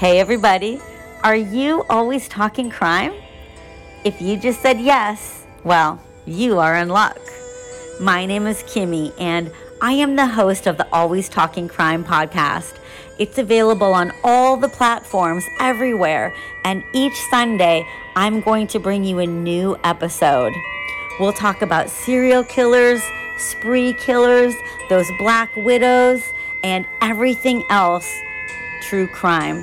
Hey, everybody. Are you always talking crime? If you just said yes, well, you are in luck. My name is Kimmy, and I am the host of the Always Talking Crime podcast. It's available on all the platforms everywhere, and each Sunday, I'm going to bring you a new episode. We'll talk about serial killers, spree killers, those black widows, and everything else true crime.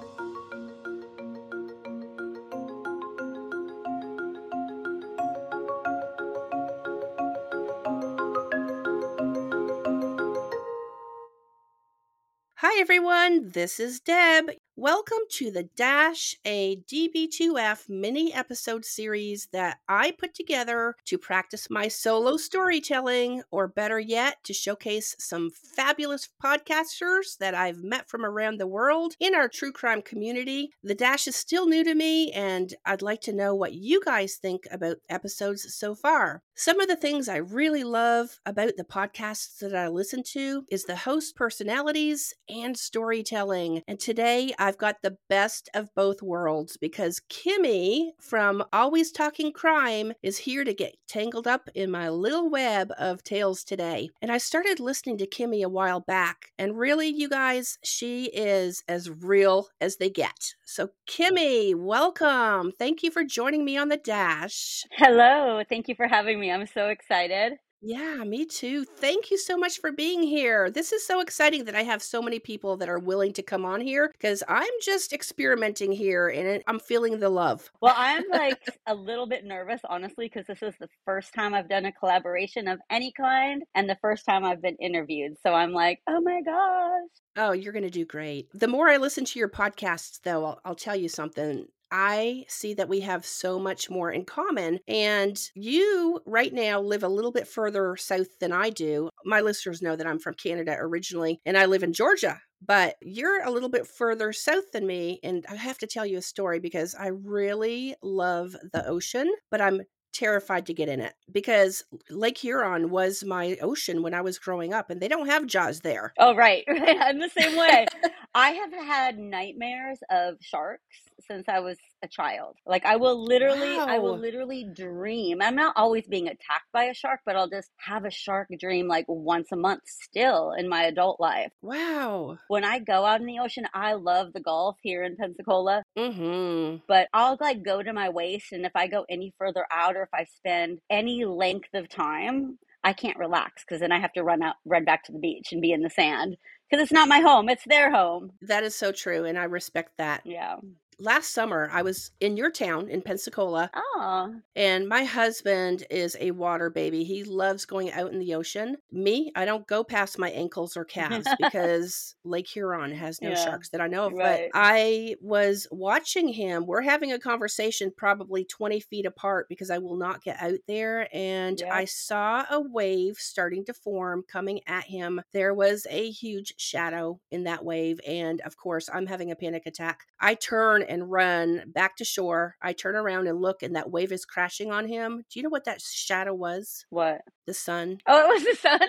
Everyone, this is Deb. Welcome to the Dash, a DB2F mini episode series that I put together to practice my solo storytelling, or better yet, to showcase some fabulous podcasters that I've met from around the world in our true crime community. The Dash is still new to me, and I'd like to know what you guys think about episodes so far. Some of the things I really love about the podcasts that I listen to is the host personalities and storytelling. And today I've got the best of both worlds because Kimmy from Always Talking Crime is here to get tangled up in my little web of tales today. And I started listening to Kimmy a while back, and really, you guys, she is as real as they get. So, Kimmy, welcome. Thank you for joining me on the dash. Hello. Thank you for having me. I'm so excited. Yeah, me too. Thank you so much for being here. This is so exciting that I have so many people that are willing to come on here because I'm just experimenting here and I'm feeling the love. Well, I'm like a little bit nervous, honestly, because this is the first time I've done a collaboration of any kind and the first time I've been interviewed. So I'm like, oh my gosh. Oh, you're going to do great. The more I listen to your podcasts, though, I'll, I'll tell you something. I see that we have so much more in common. And you right now live a little bit further south than I do. My listeners know that I'm from Canada originally and I live in Georgia. But you're a little bit further south than me. And I have to tell you a story because I really love the ocean, but I'm terrified to get in it because Lake Huron was my ocean when I was growing up, and they don't have jaws there. Oh, right, right. I'm the same way. I have had nightmares of sharks since I was a child. Like I will literally, wow. I will literally dream. I'm not always being attacked by a shark, but I'll just have a shark dream like once a month still in my adult life. Wow. When I go out in the ocean, I love the Gulf here in Pensacola. Mm-hmm. But I'll like go to my waist, and if I go any further out, or if I spend any length of time, I can't relax because then I have to run out, run back to the beach and be in the sand because it's not my home; it's their home. That is so true, and I respect that. Yeah last summer I was in your town in Pensacola. Oh. And my husband is a water baby. He loves going out in the ocean. Me, I don't go past my ankles or calves because Lake Huron has no yeah. sharks that I know of. Right. But I was watching him. We're having a conversation probably 20 feet apart because I will not get out there. And yeah. I saw a wave starting to form coming at him. There was a huge shadow in that wave. And of course, I'm having a panic attack. I turn and run back to shore. I turn around and look, and that wave is crashing on him. Do you know what that shadow was? What? The sun. Oh, it was the sun.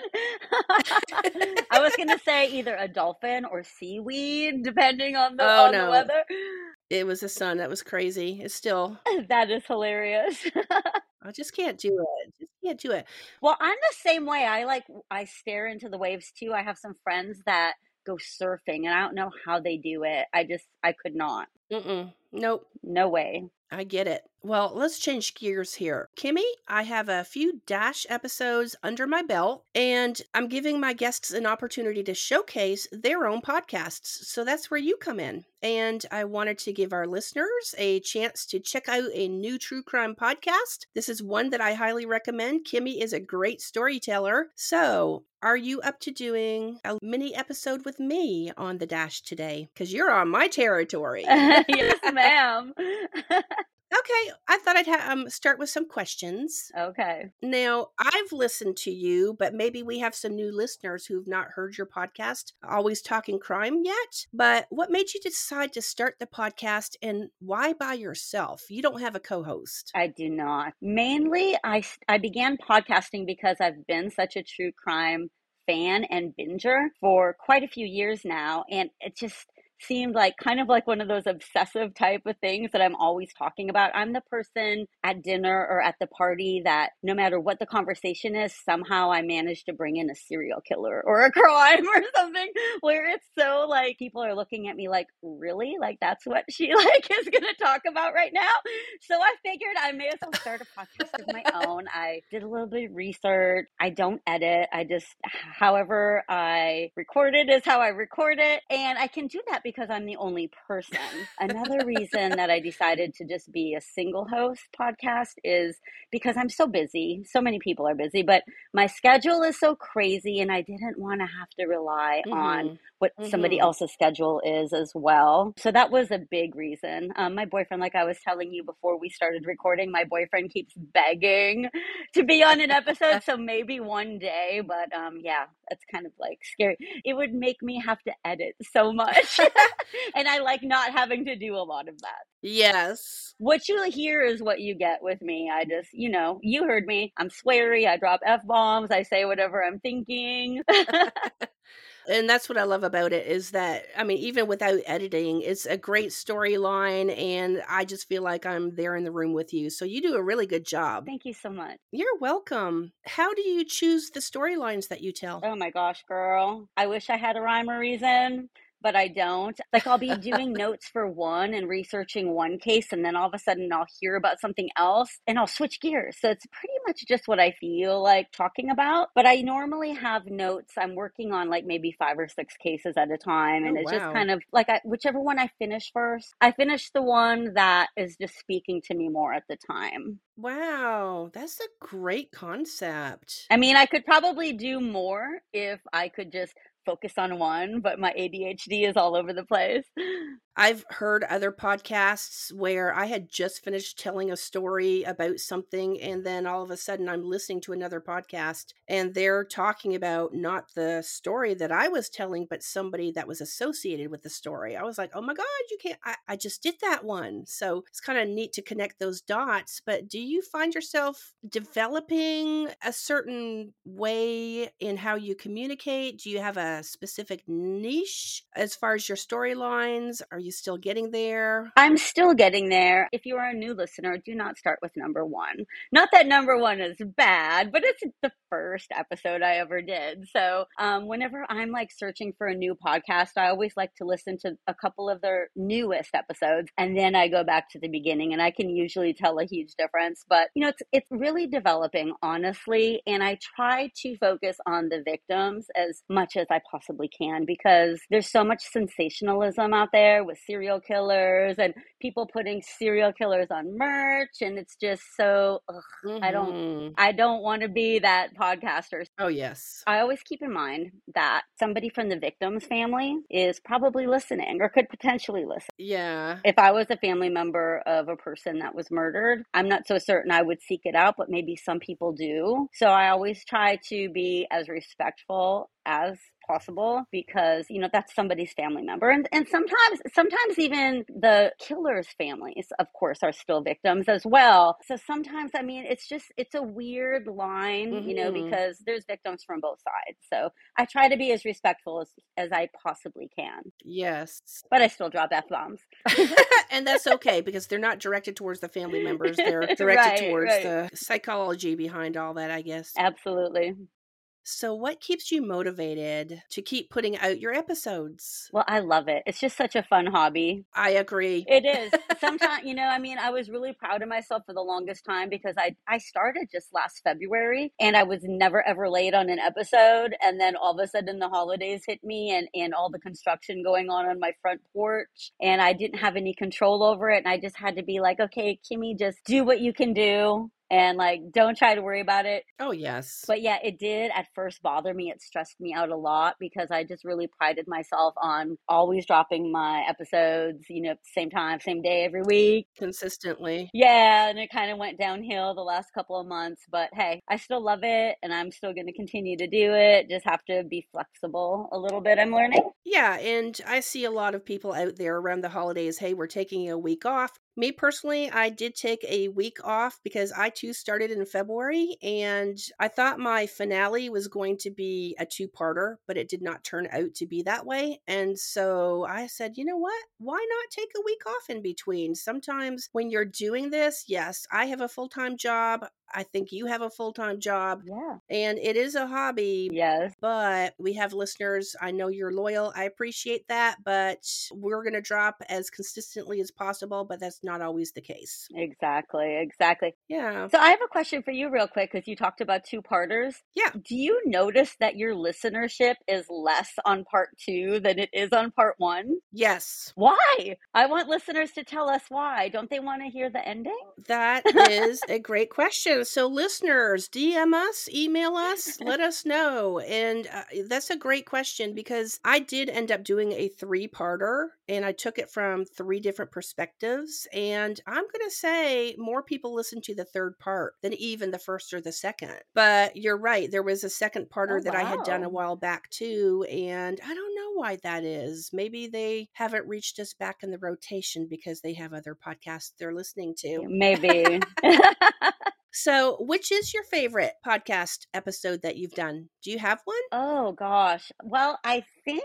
I was going to say either a dolphin or seaweed, depending on the, oh, on no. the weather. It was the sun. That was crazy. It's still. That is hilarious. I just can't do it. Just can't do it. Well, I'm the same way. I like I stare into the waves too. I have some friends that go surfing and I don't know how they do it. I just I could not. Mm-mm. Nope. No way. I get it. Well, let's change gears here. Kimmy, I have a few Dash episodes under my belt, and I'm giving my guests an opportunity to showcase their own podcasts. So that's where you come in. And I wanted to give our listeners a chance to check out a new true crime podcast. This is one that I highly recommend. Kimmy is a great storyteller. So, are you up to doing a mini episode with me on the Dash today? Because you're on my territory. yes, ma'am. Okay, I thought I'd ha- um, start with some questions. Okay. Now, I've listened to you, but maybe we have some new listeners who've not heard your podcast, Always Talking Crime, yet. But what made you decide to start the podcast and why by yourself? You don't have a co host. I do not. Mainly, I, I began podcasting because I've been such a true crime fan and binger for quite a few years now. And it just, seemed like kind of like one of those obsessive type of things that I'm always talking about. I'm the person at dinner or at the party that no matter what the conversation is, somehow I manage to bring in a serial killer or a crime or something where it's so like people are looking at me like, really? Like that's what she like is going to talk about right now? So I figured I may as well start a podcast of my own. I did a little bit of research. I don't edit. I just, however I record it is how I record it. And I can do that because because I'm the only person. Another reason that I decided to just be a single host podcast is because I'm so busy. So many people are busy, but my schedule is so crazy and I didn't want to have to rely mm-hmm. on what mm-hmm. somebody else's schedule is as well. So that was a big reason. Um, my boyfriend, like I was telling you before we started recording, my boyfriend keeps begging to be on an episode. so maybe one day, but um, yeah, that's kind of like scary. It would make me have to edit so much. and I like not having to do a lot of that. Yes. What you hear is what you get with me. I just, you know, you heard me. I'm sweary. I drop F bombs. I say whatever I'm thinking. and that's what I love about it is that I mean even without editing it's a great storyline and I just feel like I'm there in the room with you so you do a really good job. Thank you so much. You're welcome. How do you choose the storylines that you tell? Oh my gosh, girl. I wish I had a rhyme or reason but I don't. Like I'll be doing notes for one and researching one case, and then all of a sudden I'll hear about something else and I'll switch gears. So it's pretty much just what I feel like talking about. But I normally have notes. I'm working on like maybe five or six cases at a time, and oh, it's wow. just kind of like I, whichever one I finish first. I finish the one that is just speaking to me more at the time. Wow, that's a great concept. I mean, I could probably do more if I could just focus on one, but my ADHD is all over the place. I've heard other podcasts where I had just finished telling a story about something, and then all of a sudden I'm listening to another podcast and they're talking about not the story that I was telling, but somebody that was associated with the story. I was like, oh my God, you can't, I, I just did that one. So it's kind of neat to connect those dots. But do you find yourself developing a certain way in how you communicate? Do you have a specific niche as far as your storylines? Are you still getting there? I'm still getting there. If you are a new listener, do not start with number one. Not that number one is bad, but it's the first episode I ever did. So, um, whenever I'm like searching for a new podcast, I always like to listen to a couple of their newest episodes and then I go back to the beginning and I can usually tell a huge difference. But, you know, it's, it's really developing, honestly. And I try to focus on the victims as much as I possibly can because there's so much sensationalism out there with serial killers and people putting serial killers on merch and it's just so ugh, mm-hmm. I don't mm-hmm. I don't want to be that podcaster. Oh yes. I always keep in mind that somebody from the victim's family is probably listening or could potentially listen. Yeah. If I was a family member of a person that was murdered, I'm not so certain I would seek it out, but maybe some people do. So I always try to be as respectful as possible because you know that's somebody's family member. And and sometimes sometimes even the killer's families of course are still victims as well. So sometimes i mean it's just it's a weird line mm-hmm. you know mm-hmm. because there's victims from both sides. So i try to be as respectful as as i possibly can. Yes. But i still drop f-bombs and that's okay because they're not directed towards the family members. They're directed right, towards right. the psychology behind all that i guess. Absolutely so, what keeps you motivated to keep putting out your episodes? Well, I love it. It's just such a fun hobby. I agree. It is. Sometimes, you know, I mean, I was really proud of myself for the longest time because I I started just last February and I was never ever late on an episode and then all of a sudden the holidays hit me and and all the construction going on on my front porch and I didn't have any control over it and I just had to be like, "Okay, Kimmy, just do what you can do." And like don't try to worry about it. Oh, yes. But yeah, it did at first bother me. It stressed me out a lot because I just really prided myself on always dropping my episodes, you know, same time, same day every week. Consistently. Yeah, and it kind of went downhill the last couple of months, but hey, I still love it and I'm still going to continue to do it. Just have to be flexible a little bit, I'm learning. Yeah, and I see a lot of people out there around the holidays, hey, we're taking a week off. Me personally, I did take a week off because I too started in February and I thought my finale was going to be a two parter, but it did not turn out to be that way. And so I said, you know what? Why not take a week off in between? Sometimes when you're doing this, yes, I have a full time job. I think you have a full time job. Yeah. And it is a hobby. Yes. But we have listeners. I know you're loyal. I appreciate that. But we're going to drop as consistently as possible. But that's not always the case. Exactly. Exactly. Yeah. So I have a question for you, real quick, because you talked about two parters. Yeah. Do you notice that your listenership is less on part two than it is on part one? Yes. Why? I want listeners to tell us why. Don't they want to hear the ending? That is a great question. So, listeners, DM us, email us, let us know. And uh, that's a great question because I did end up doing a three parter and I took it from three different perspectives. And I'm going to say more people listen to the third part than even the first or the second. But you're right. There was a second parter Oh, that I had done a while back too. And I don't know why that is. Maybe they haven't reached us back in the rotation because they have other podcasts they're listening to. Maybe. So, which is your favorite podcast episode that you've done? Do you have one? oh, gosh. Well, I think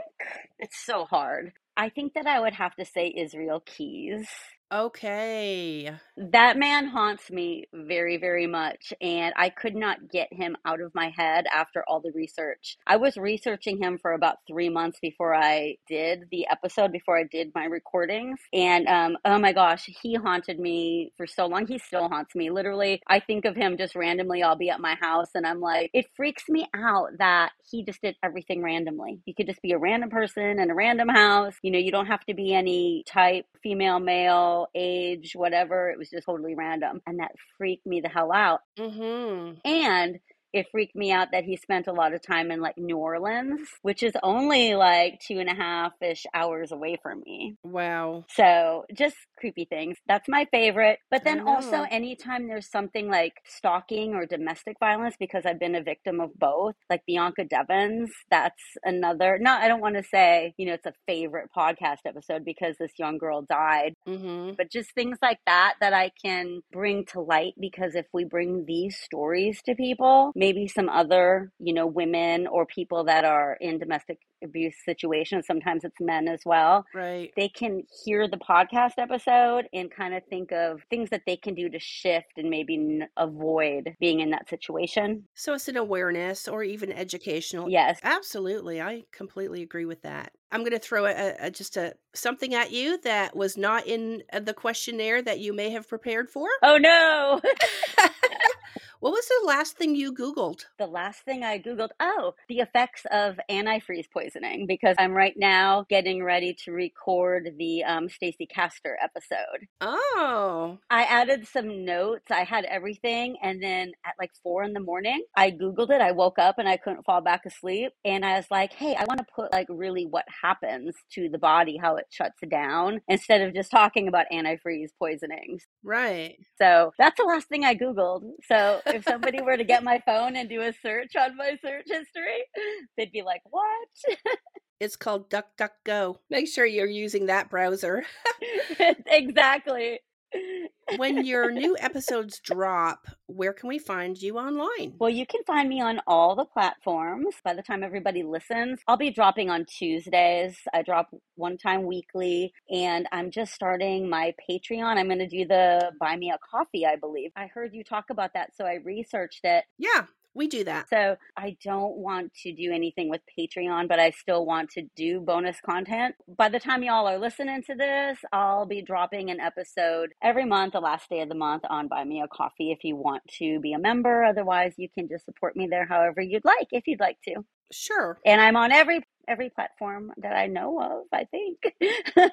it's so hard. I think that I would have to say Israel Keyes. Okay. That man haunts me very, very much, and I could not get him out of my head after all the research. I was researching him for about three months before I did the episode, before I did my recordings, and um, oh my gosh, he haunted me for so long. He still haunts me. Literally, I think of him just randomly. I'll be at my house, and I'm like, it freaks me out that he just did everything randomly. You could just be a random person in a random house. You know, you don't have to be any type, female, male, age, whatever. It was just totally random. And that freaked me the hell out. Mm-hmm. And it freaked me out that he spent a lot of time in like New Orleans, which is only like two and a half ish hours away from me. Wow. So just creepy things. That's my favorite. But then also, anytime there's something like stalking or domestic violence, because I've been a victim of both, like Bianca Devins, that's another. Not, I don't want to say, you know, it's a favorite podcast episode because this young girl died, Mm-hmm. but just things like that that I can bring to light because if we bring these stories to people, maybe some other, you know, women or people that are in domestic abuse situations, sometimes it's men as well, Right. they can hear the podcast episode and kind of think of things that they can do to shift and maybe n- avoid being in that situation. So it's an awareness or even educational. Yes. Absolutely. I completely agree with that. I'm going to throw a, a, just a something at you that was not in uh, the questionnaire that you may have prepared for. Oh no. what was the last thing you Googled? the last thing I Googled, oh, the effects of antifreeze poisoning, because I'm right now getting ready to record the um, Stacey Castor episode. Oh, I added some notes. I had everything. And then at like four in the morning, I Googled it. I woke up and I couldn't fall back asleep. And I was like, hey, I want to put like really what happens to the body, how it shuts down, instead of just talking about antifreeze poisonings. right. So that's the last thing I Googled. So if somebody were to get my phone and do a search on my search history, they'd be like, what? It's called DuckDuckGo. Make sure you're using that browser. exactly. When your new episodes drop, where can we find you online? Well, you can find me on all the platforms. By the time everybody listens, I'll be dropping on Tuesdays. I drop one time weekly, and I'm just starting my Patreon. I'm going to do the Buy Me a Coffee, I believe. I heard you talk about that, so I researched it. Yeah, we do that. So I don't want to do anything with Patreon, but I still want to do bonus content. By the time y'all are listening to this, I'll be dropping an episode every month, the last day of the month, on Buy Me a Coffee if you want to be a member. Otherwise, you can just support me there however you'd like, if you'd like to. Sure. And I'm on every every platform that I know of, I think.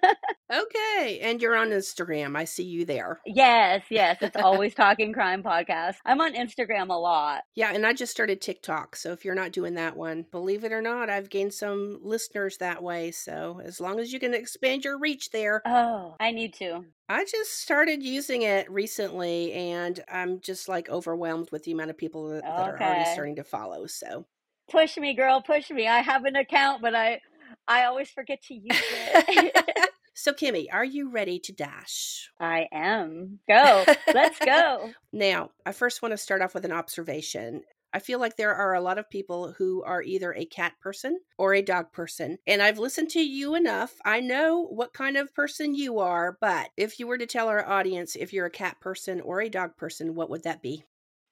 Okay. And you're on Instagram. I see you there. yes, yes. It's always Talking Crime Podcast. I'm on Instagram a lot. Yeah. And I just started TikTok. So if you're not doing that one, believe it or not, I've gained some listeners that way. So as long as you can expand your reach there. Oh, I need to. I just started using it recently and I'm just like overwhelmed with the amount of people that, that are already starting to follow. So Push me, girl, push me. I have an account, but I I always forget to use it. So Kimmy, are you ready to dash? I am. Go. Let's go. Now, I first want to start off with an observation. I feel like there are a lot of people who are either a cat person or a dog person. And I've listened to you enough. I know what kind of person you are, but if you were to tell our audience if you're a cat person or a dog person, what would that be?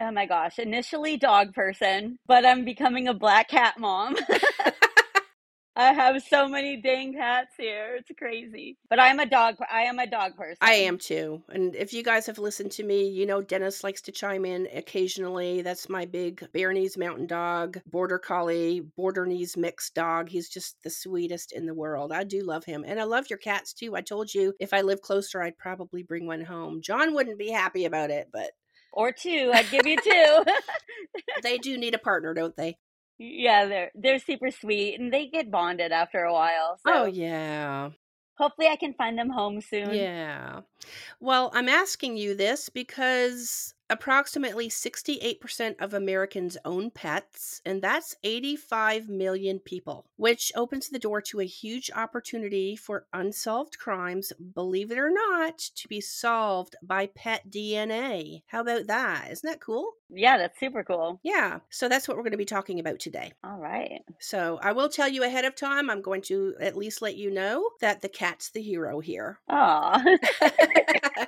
Oh my gosh. Initially dog person, but I'm becoming a black cat mom. I have so many dang cats here. It's crazy. But I'm a dog I am a dog person. I am too. And if you guys have listened to me, you know Dennis likes to chime in occasionally. That's my big Bernese mountain dog, border collie, borderese mixed dog. He's just the sweetest in the world. I do love him. And I love your cats too. I told you if I lived closer, I'd probably bring one home. John wouldn't be happy about it, but Or two. I'd give you two. they do need a partner, don't they? yeah, they're they're super sweet and they get bonded after a while. Oh, so Oh, yeah. hopefully I can find them home soon. Yeah. Well, I'm asking you this because approximately 68% of Americans own pets, and that's 85 million people, which opens the door to a huge opportunity for unsolved crimes, believe it or not, to be solved by pet DNA. How about that? Isn't that cool? Yeah, that's super cool. Yeah. So that's what we're going to be talking about today. All right. So I will tell you ahead of time, I'm going to at least let you know that the cat's the hero here. Aw.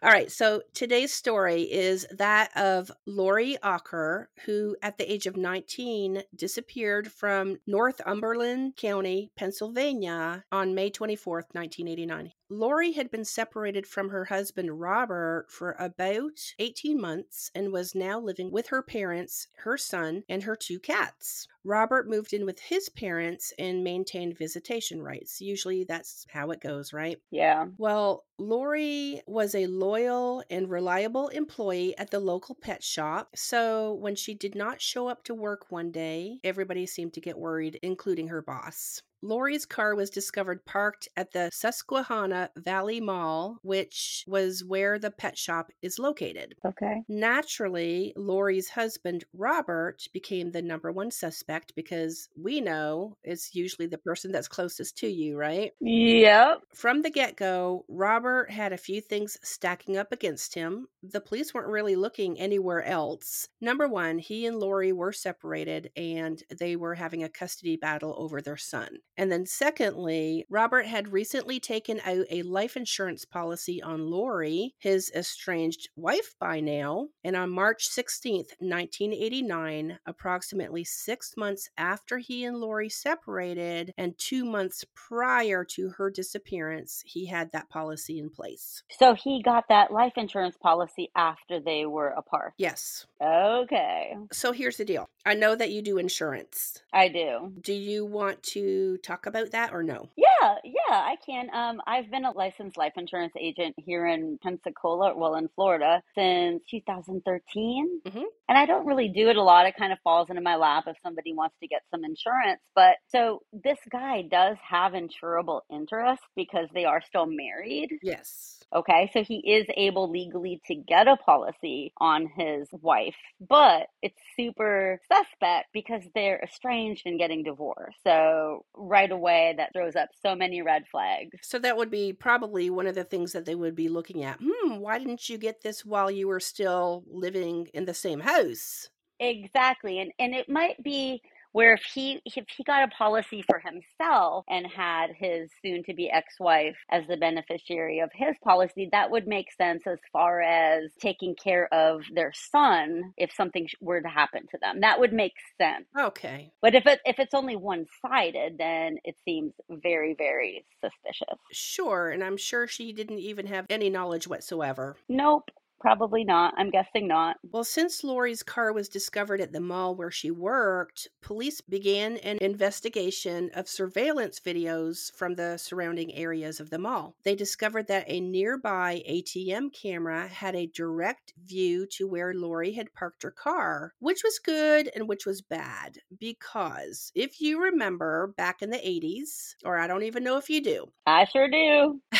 All right, so today's story is that of Lori Auker, who at the age of 19 disappeared from Northumberland County, Pennsylvania on May 24th, 1989. Lori had been separated from her husband Robert for about 18 months and was now living with her parents, her son, and her two cats. Robert moved in with his parents and maintained visitation rights. Usually that's how it goes, right? yeah. Well, Lori was a loyal and reliable employee at the local pet shop. So when she did not show up to work one day, everybody seemed to get worried, including her boss. Lori's car was discovered parked at the Susquehanna Valley Mall, which was where the pet shop is located. Okay. Naturally, Lori's husband, Robert, became the number one suspect because we know it's usually the person that's closest to you, right? Yep. From the get go, Robert had a few things stacking up against him. The police weren't really looking anywhere else. Number one, he and Lori were separated and they were having a custody battle over their son. And then, secondly, Robert had recently taken out a life insurance policy on Lori, his estranged wife by now. And on March 16th, 1989, approximately six months after he and Lori separated and two months prior to her disappearance, he had that policy in place. So he got that life insurance policy after they were apart. Yes. Okay. So here's the deal I know that you do insurance. I do. Do you want to talk about that or no? Yeah, yeah, I can. Um, I've been a licensed life insurance agent here in Pensacola, well, in Florida, since 2013. Mhm. And I don't really do it a lot. It kind of falls into my lap if somebody wants to get some insurance. But so this guy does have insurable interest because they are still married. Yes. Okay, so he is able legally to get a policy on his wife, but it's super suspect because they're estranged and getting divorced. So, right away, that throws up so many red flags. So that would be probably one of the things that they would be looking at. Hmm, why didn't you get this while you were still living in the same house? Exactly. And and it might be where if he if he got a policy for himself and had his soon to be ex-wife as the beneficiary of his policy that would make sense as far as taking care of their son if something were to happen to them that would make sense Okay. but if it if it's only one-sided then it seems very very suspicious Sure, and I'm sure she didn't even have any knowledge whatsoever. nope Probably not. I'm guessing not. Well, since Lori's car was discovered at the mall where she worked, police began an investigation of surveillance videos from the surrounding areas of the mall. They discovered that a nearby ATM camera had a direct view to where Lori had parked her car, which was good and which was bad. Because if you remember back in the 80s, or I don't even know if you do, I sure do.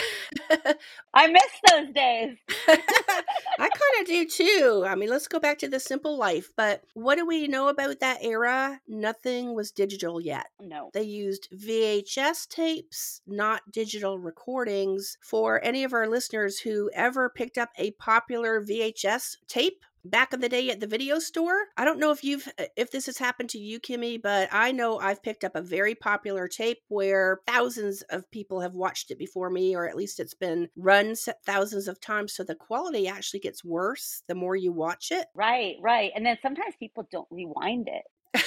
I miss those days. I kind of do too. I mean, let's go back to the simple life. But what do we know about that era? Nothing was digital yet. No. They used VHS tapes, not digital recordings. For any of our listeners who ever picked up a popular VHS tape, back in the day at the video store. I don't know if you've uh, if this has happened to you, Kimmy, but I know I've picked up a very popular tape where thousands of people have watched it before me, or at least it's been run thousands of times. So the quality actually gets worse the more you watch it. Right, right. And then sometimes people don't rewind it.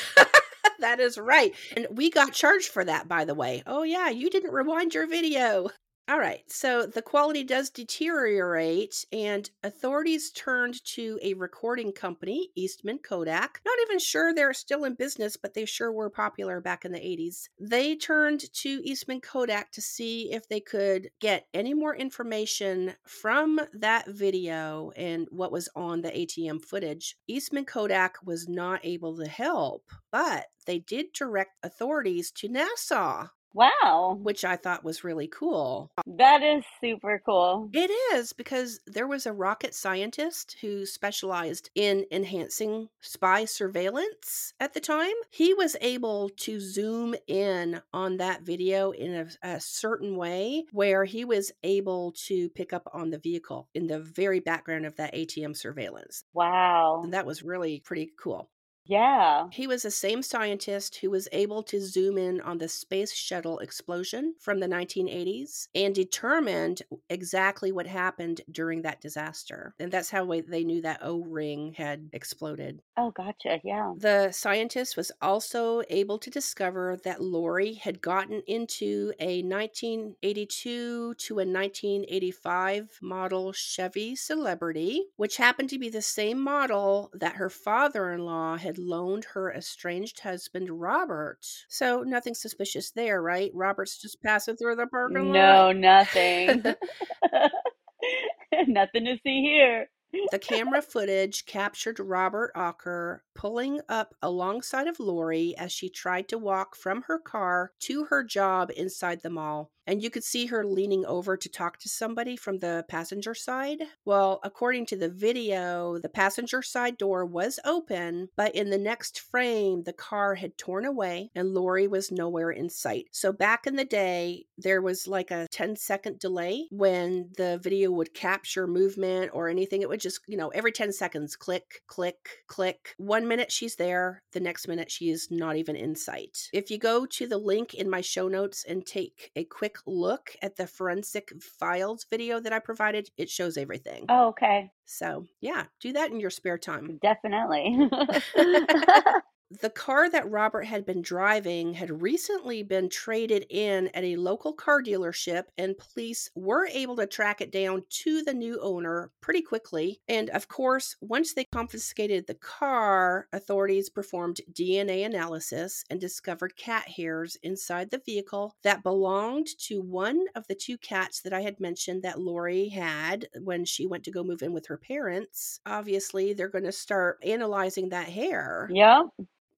that is right. And we got charged for that, by the way. Oh, yeah, you didn't rewind your video. All right, so the quality does deteriorate, and authorities turned to a recording company, Eastman Kodak. Not even sure they're still in business, but they sure were popular back in the 80s. They turned to Eastman Kodak to see if they could get any more information from that video and what was on the ATM footage. Eastman Kodak was not able to help, but they did direct authorities to NASA Wow. which I thought was really cool. That is super cool. It is because there was a rocket scientist who specialized in enhancing spy surveillance at the time. He was able to zoom in on that video in a, a certain way where he was able to pick up on the vehicle in the very background of that ATM surveillance. Wow. And that was really pretty cool. Yeah. He was the same scientist who was able to zoom in on the space shuttle explosion from the 1980s and determined exactly what happened during that disaster. And that's how they knew that O ring had exploded. Oh, gotcha. Yeah. The scientist was also able to discover that Lori had gotten into a 1982 to a 1985 model Chevy Celebrity, which happened to be the same model that her father in law had loaned her estranged husband, Robert. So nothing suspicious there, right? Robert's just passing through the parking No, lot. nothing. nothing to see here. The camera footage captured Robert Auker pulling up alongside of Lori as she tried to walk from her car to her job inside the mall. And you could see her leaning over to talk to somebody from the passenger side. Well, according to the video, the passenger side door was open, but in the next frame, the car had torn away and Lori was nowhere in sight. So back in the day, there was like a 10 second delay when the video would capture movement or anything. It would just, you know, every 10 seconds, click, click, click. One minute she's there, the next minute she is not even in sight. If you go to the link in my show notes and take a quick look at the forensic files video that I provided, it shows everything. Oh, okay. So, yeah, do that in your spare time. Definitely. the car that Robert had been driving had recently been traded in at a local car dealership, and police were able to track it down to the new owner pretty quickly. And of course, once they confiscated the car, authorities performed DNA analysis and discovered cat hairs inside the vehicle that belonged to one of the two cats that I had mentioned that Lori had when she went to go move in with her parents. Obviously, they're going to start analyzing that hair. yeah.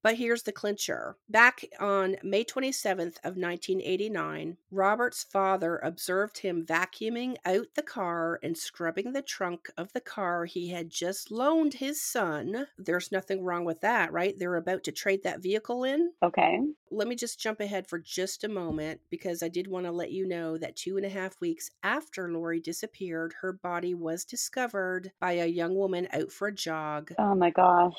But here's the clincher. Back on May 27th of 1989, Robert's father observed him vacuuming out the car and scrubbing the trunk of the car he had just loaned his son. There's nothing wrong with that, right? They're about to trade that vehicle in. Okay. Let me just jump ahead for just a moment because I did want to let you know that two and a half weeks after Lori disappeared, her body was discovered by a young woman out for a jog. Oh my gosh.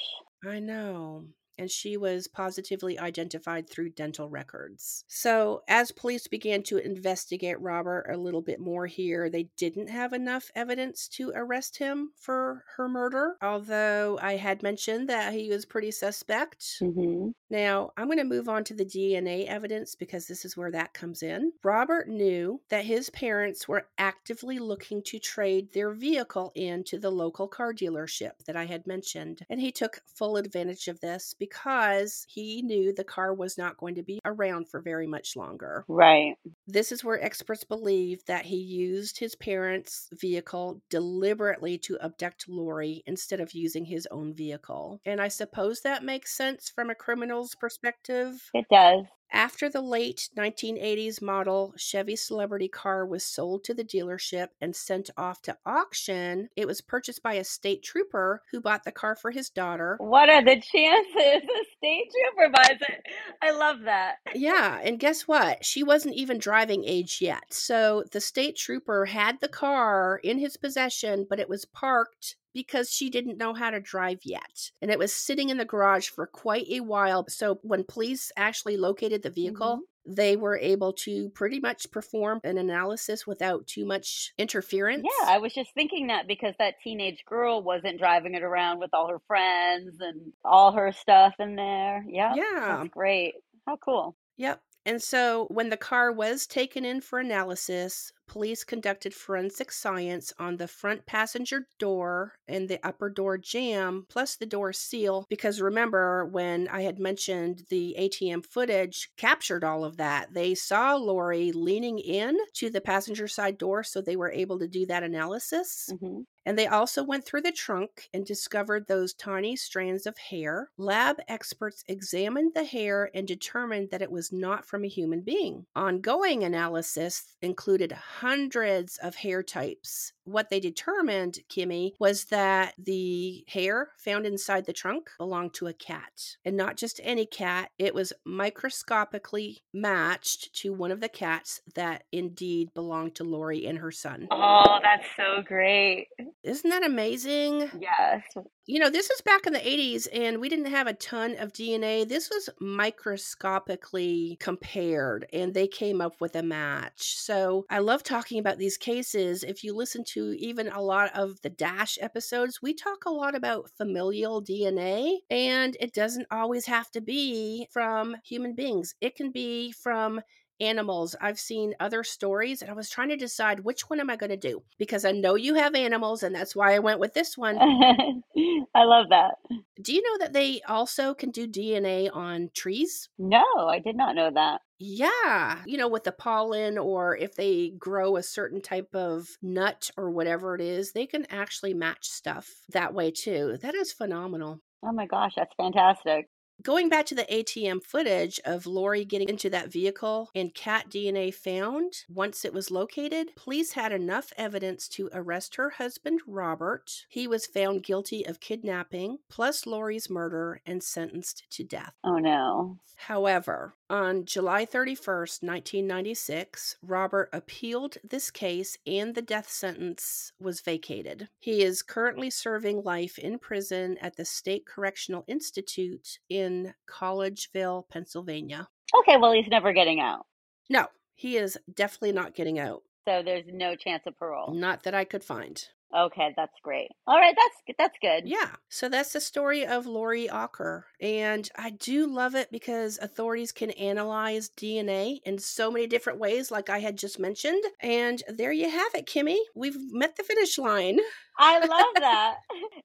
I know. And she was positively identified through dental records. So, as police began to investigate Robert a little bit more here, they didn't have enough evidence to arrest him for her murder, although I had mentioned that he was pretty suspect. Mm-hmm. Now, I'm going to move on to the DNA evidence because this is where that comes in. Robert knew that his parents were actively looking to trade their vehicle into the local car dealership that I had mentioned, and he took full advantage of this because he knew the car was not going to be around for very much longer. Right. This is where experts believe that he used his parents' vehicle deliberately to abduct Lori instead of using his own vehicle. And I suppose that makes sense from a criminal's perspective. It does. After the late 1980s model Chevy Celebrity car was sold to the dealership and sent off to auction, it was purchased by a state trooper who bought the car for his daughter. What are the chances a state trooper buys it? I love that. Yeah, and guess what? She wasn't even driving age yet. So the state trooper had the car in his possession, but it was parked because she didn't know how to drive yet. And it was sitting in the garage for quite a while. So when police actually located the vehicle, Mhm. they were able to pretty much perform an analysis without too much interference. Yeah, I was just thinking that because that teenage girl wasn't driving it around with all her friends and all her stuff in there. Yeah. Yeah. That's great. How cool. Yep. And so when the car was taken in for analysis, police conducted forensic science on the front passenger door and the upper door jamb, plus the door seal. Because remember, when I had mentioned the ATM footage captured all of that, they saw Lori leaning in to the passenger side door, so they were able to do that analysis. hmm And they also went through the trunk and discovered those tiny strands of hair. Lab experts examined the hair and determined that it was not from a human being. Ongoing analysis included hundreds of hair types. What they determined, Kimmy, was that the hair found inside the trunk belonged to a cat. And not just any cat, it was microscopically matched to one of the cats that indeed belonged to Lori and her son. Oh, that's so great. Isn't that amazing? Yes. You know, this is back in the 80s and we didn't have a ton of DNA. This was microscopically compared and they came up with a match. So I love talking about these cases. If you listen to even a lot of the Dash episodes, we talk a lot about familial DNA and it doesn't always have to be from human beings, it can be from animals. I've seen other stories and I was trying to decide which one am I going to do because I know you have animals and that's why I went with this one. I love that. Do you know that they also can do DNA on trees? No, I did not know that. Yeah, you know, with the pollen or if they grow a certain type of nut or whatever it is, they can actually match stuff that way too. That is phenomenal. Oh my gosh, that's fantastic. Going back to the ATM footage of Lori getting into that vehicle and cat DNA found once it was located, police had enough evidence to arrest her husband, Robert. He was found guilty of kidnapping, plus Lori's murder, and sentenced to death. Oh no. However, on July 31st, 1996, Robert appealed this case and the death sentence was vacated. He is currently serving life in prison at the State Correctional Institute in Collegeville, Pennsylvania. Okay, well, he's never getting out. No, he is definitely not getting out. So there's no chance of parole. Not that I could find. Okay, that's great. All right, that's that's good. Yeah. So that's the story of Lori Auker. And I do love it because authorities can analyze DNA in so many different ways, like I had just mentioned. And there you have it, Kimmy. We've met the finish line. I love that.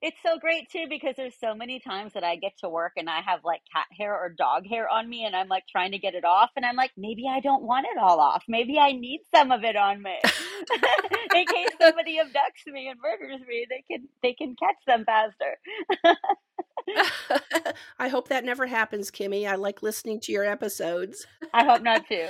It's so great too because there's so many times that I get to work and I have like cat hair or dog hair on me and I'm like trying to get it off and I'm like maybe I don't want it all off. Maybe I need some of it on me. In case somebody abducts me and murders me, they can they can catch them faster. I hope that never happens, Kimmy. I like listening to your episodes. I hope not too.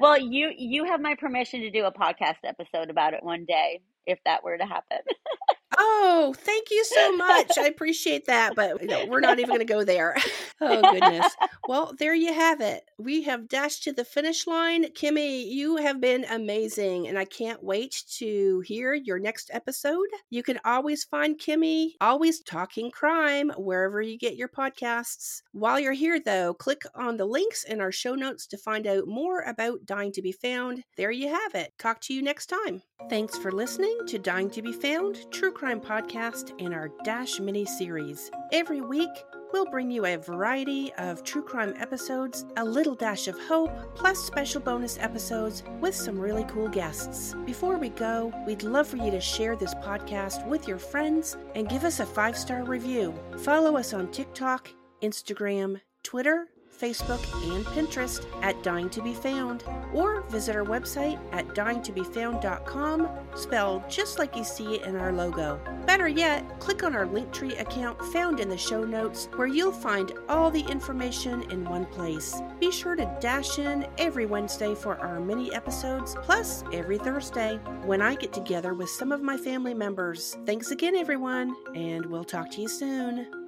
well, you you have my permission to do a podcast episode about it one day if that were to happen. Oh, thank you so much. I appreciate that, but we're not even going to go there. Oh, goodness. Well, there you have it. We have dashed to the finish line. Kimmy, you have been amazing, and I can't wait to hear your next episode. You can always find Kimmy, always talking crime, wherever you get your podcasts. While you're here, though, click on the links in our show notes to find out more about Dying to Be Found. There you have it. Talk to you next time. Thanks for listening to Dying to Be Found, True Crime Podcast, and our Dash mini series. Every week, we'll bring you a variety of true crime episodes, a little dash of hope, plus special bonus episodes with some really cool guests. Before we go, we'd love for you to share this podcast with your friends and give us a five star review. Follow us on TikTok, Instagram, Twitter, Facebook, and Pinterest at Dying to Be Found, or visit our website at dyingtobefound.com, spelled just like you see it in our logo. Better yet, click on our Linktree account found in the show notes, where you'll find all the information in one place. Be sure to dash in every Wednesday for our mini episodes, plus every Thursday when I get together with some of my family members. Thanks again, everyone, and we'll talk to you soon.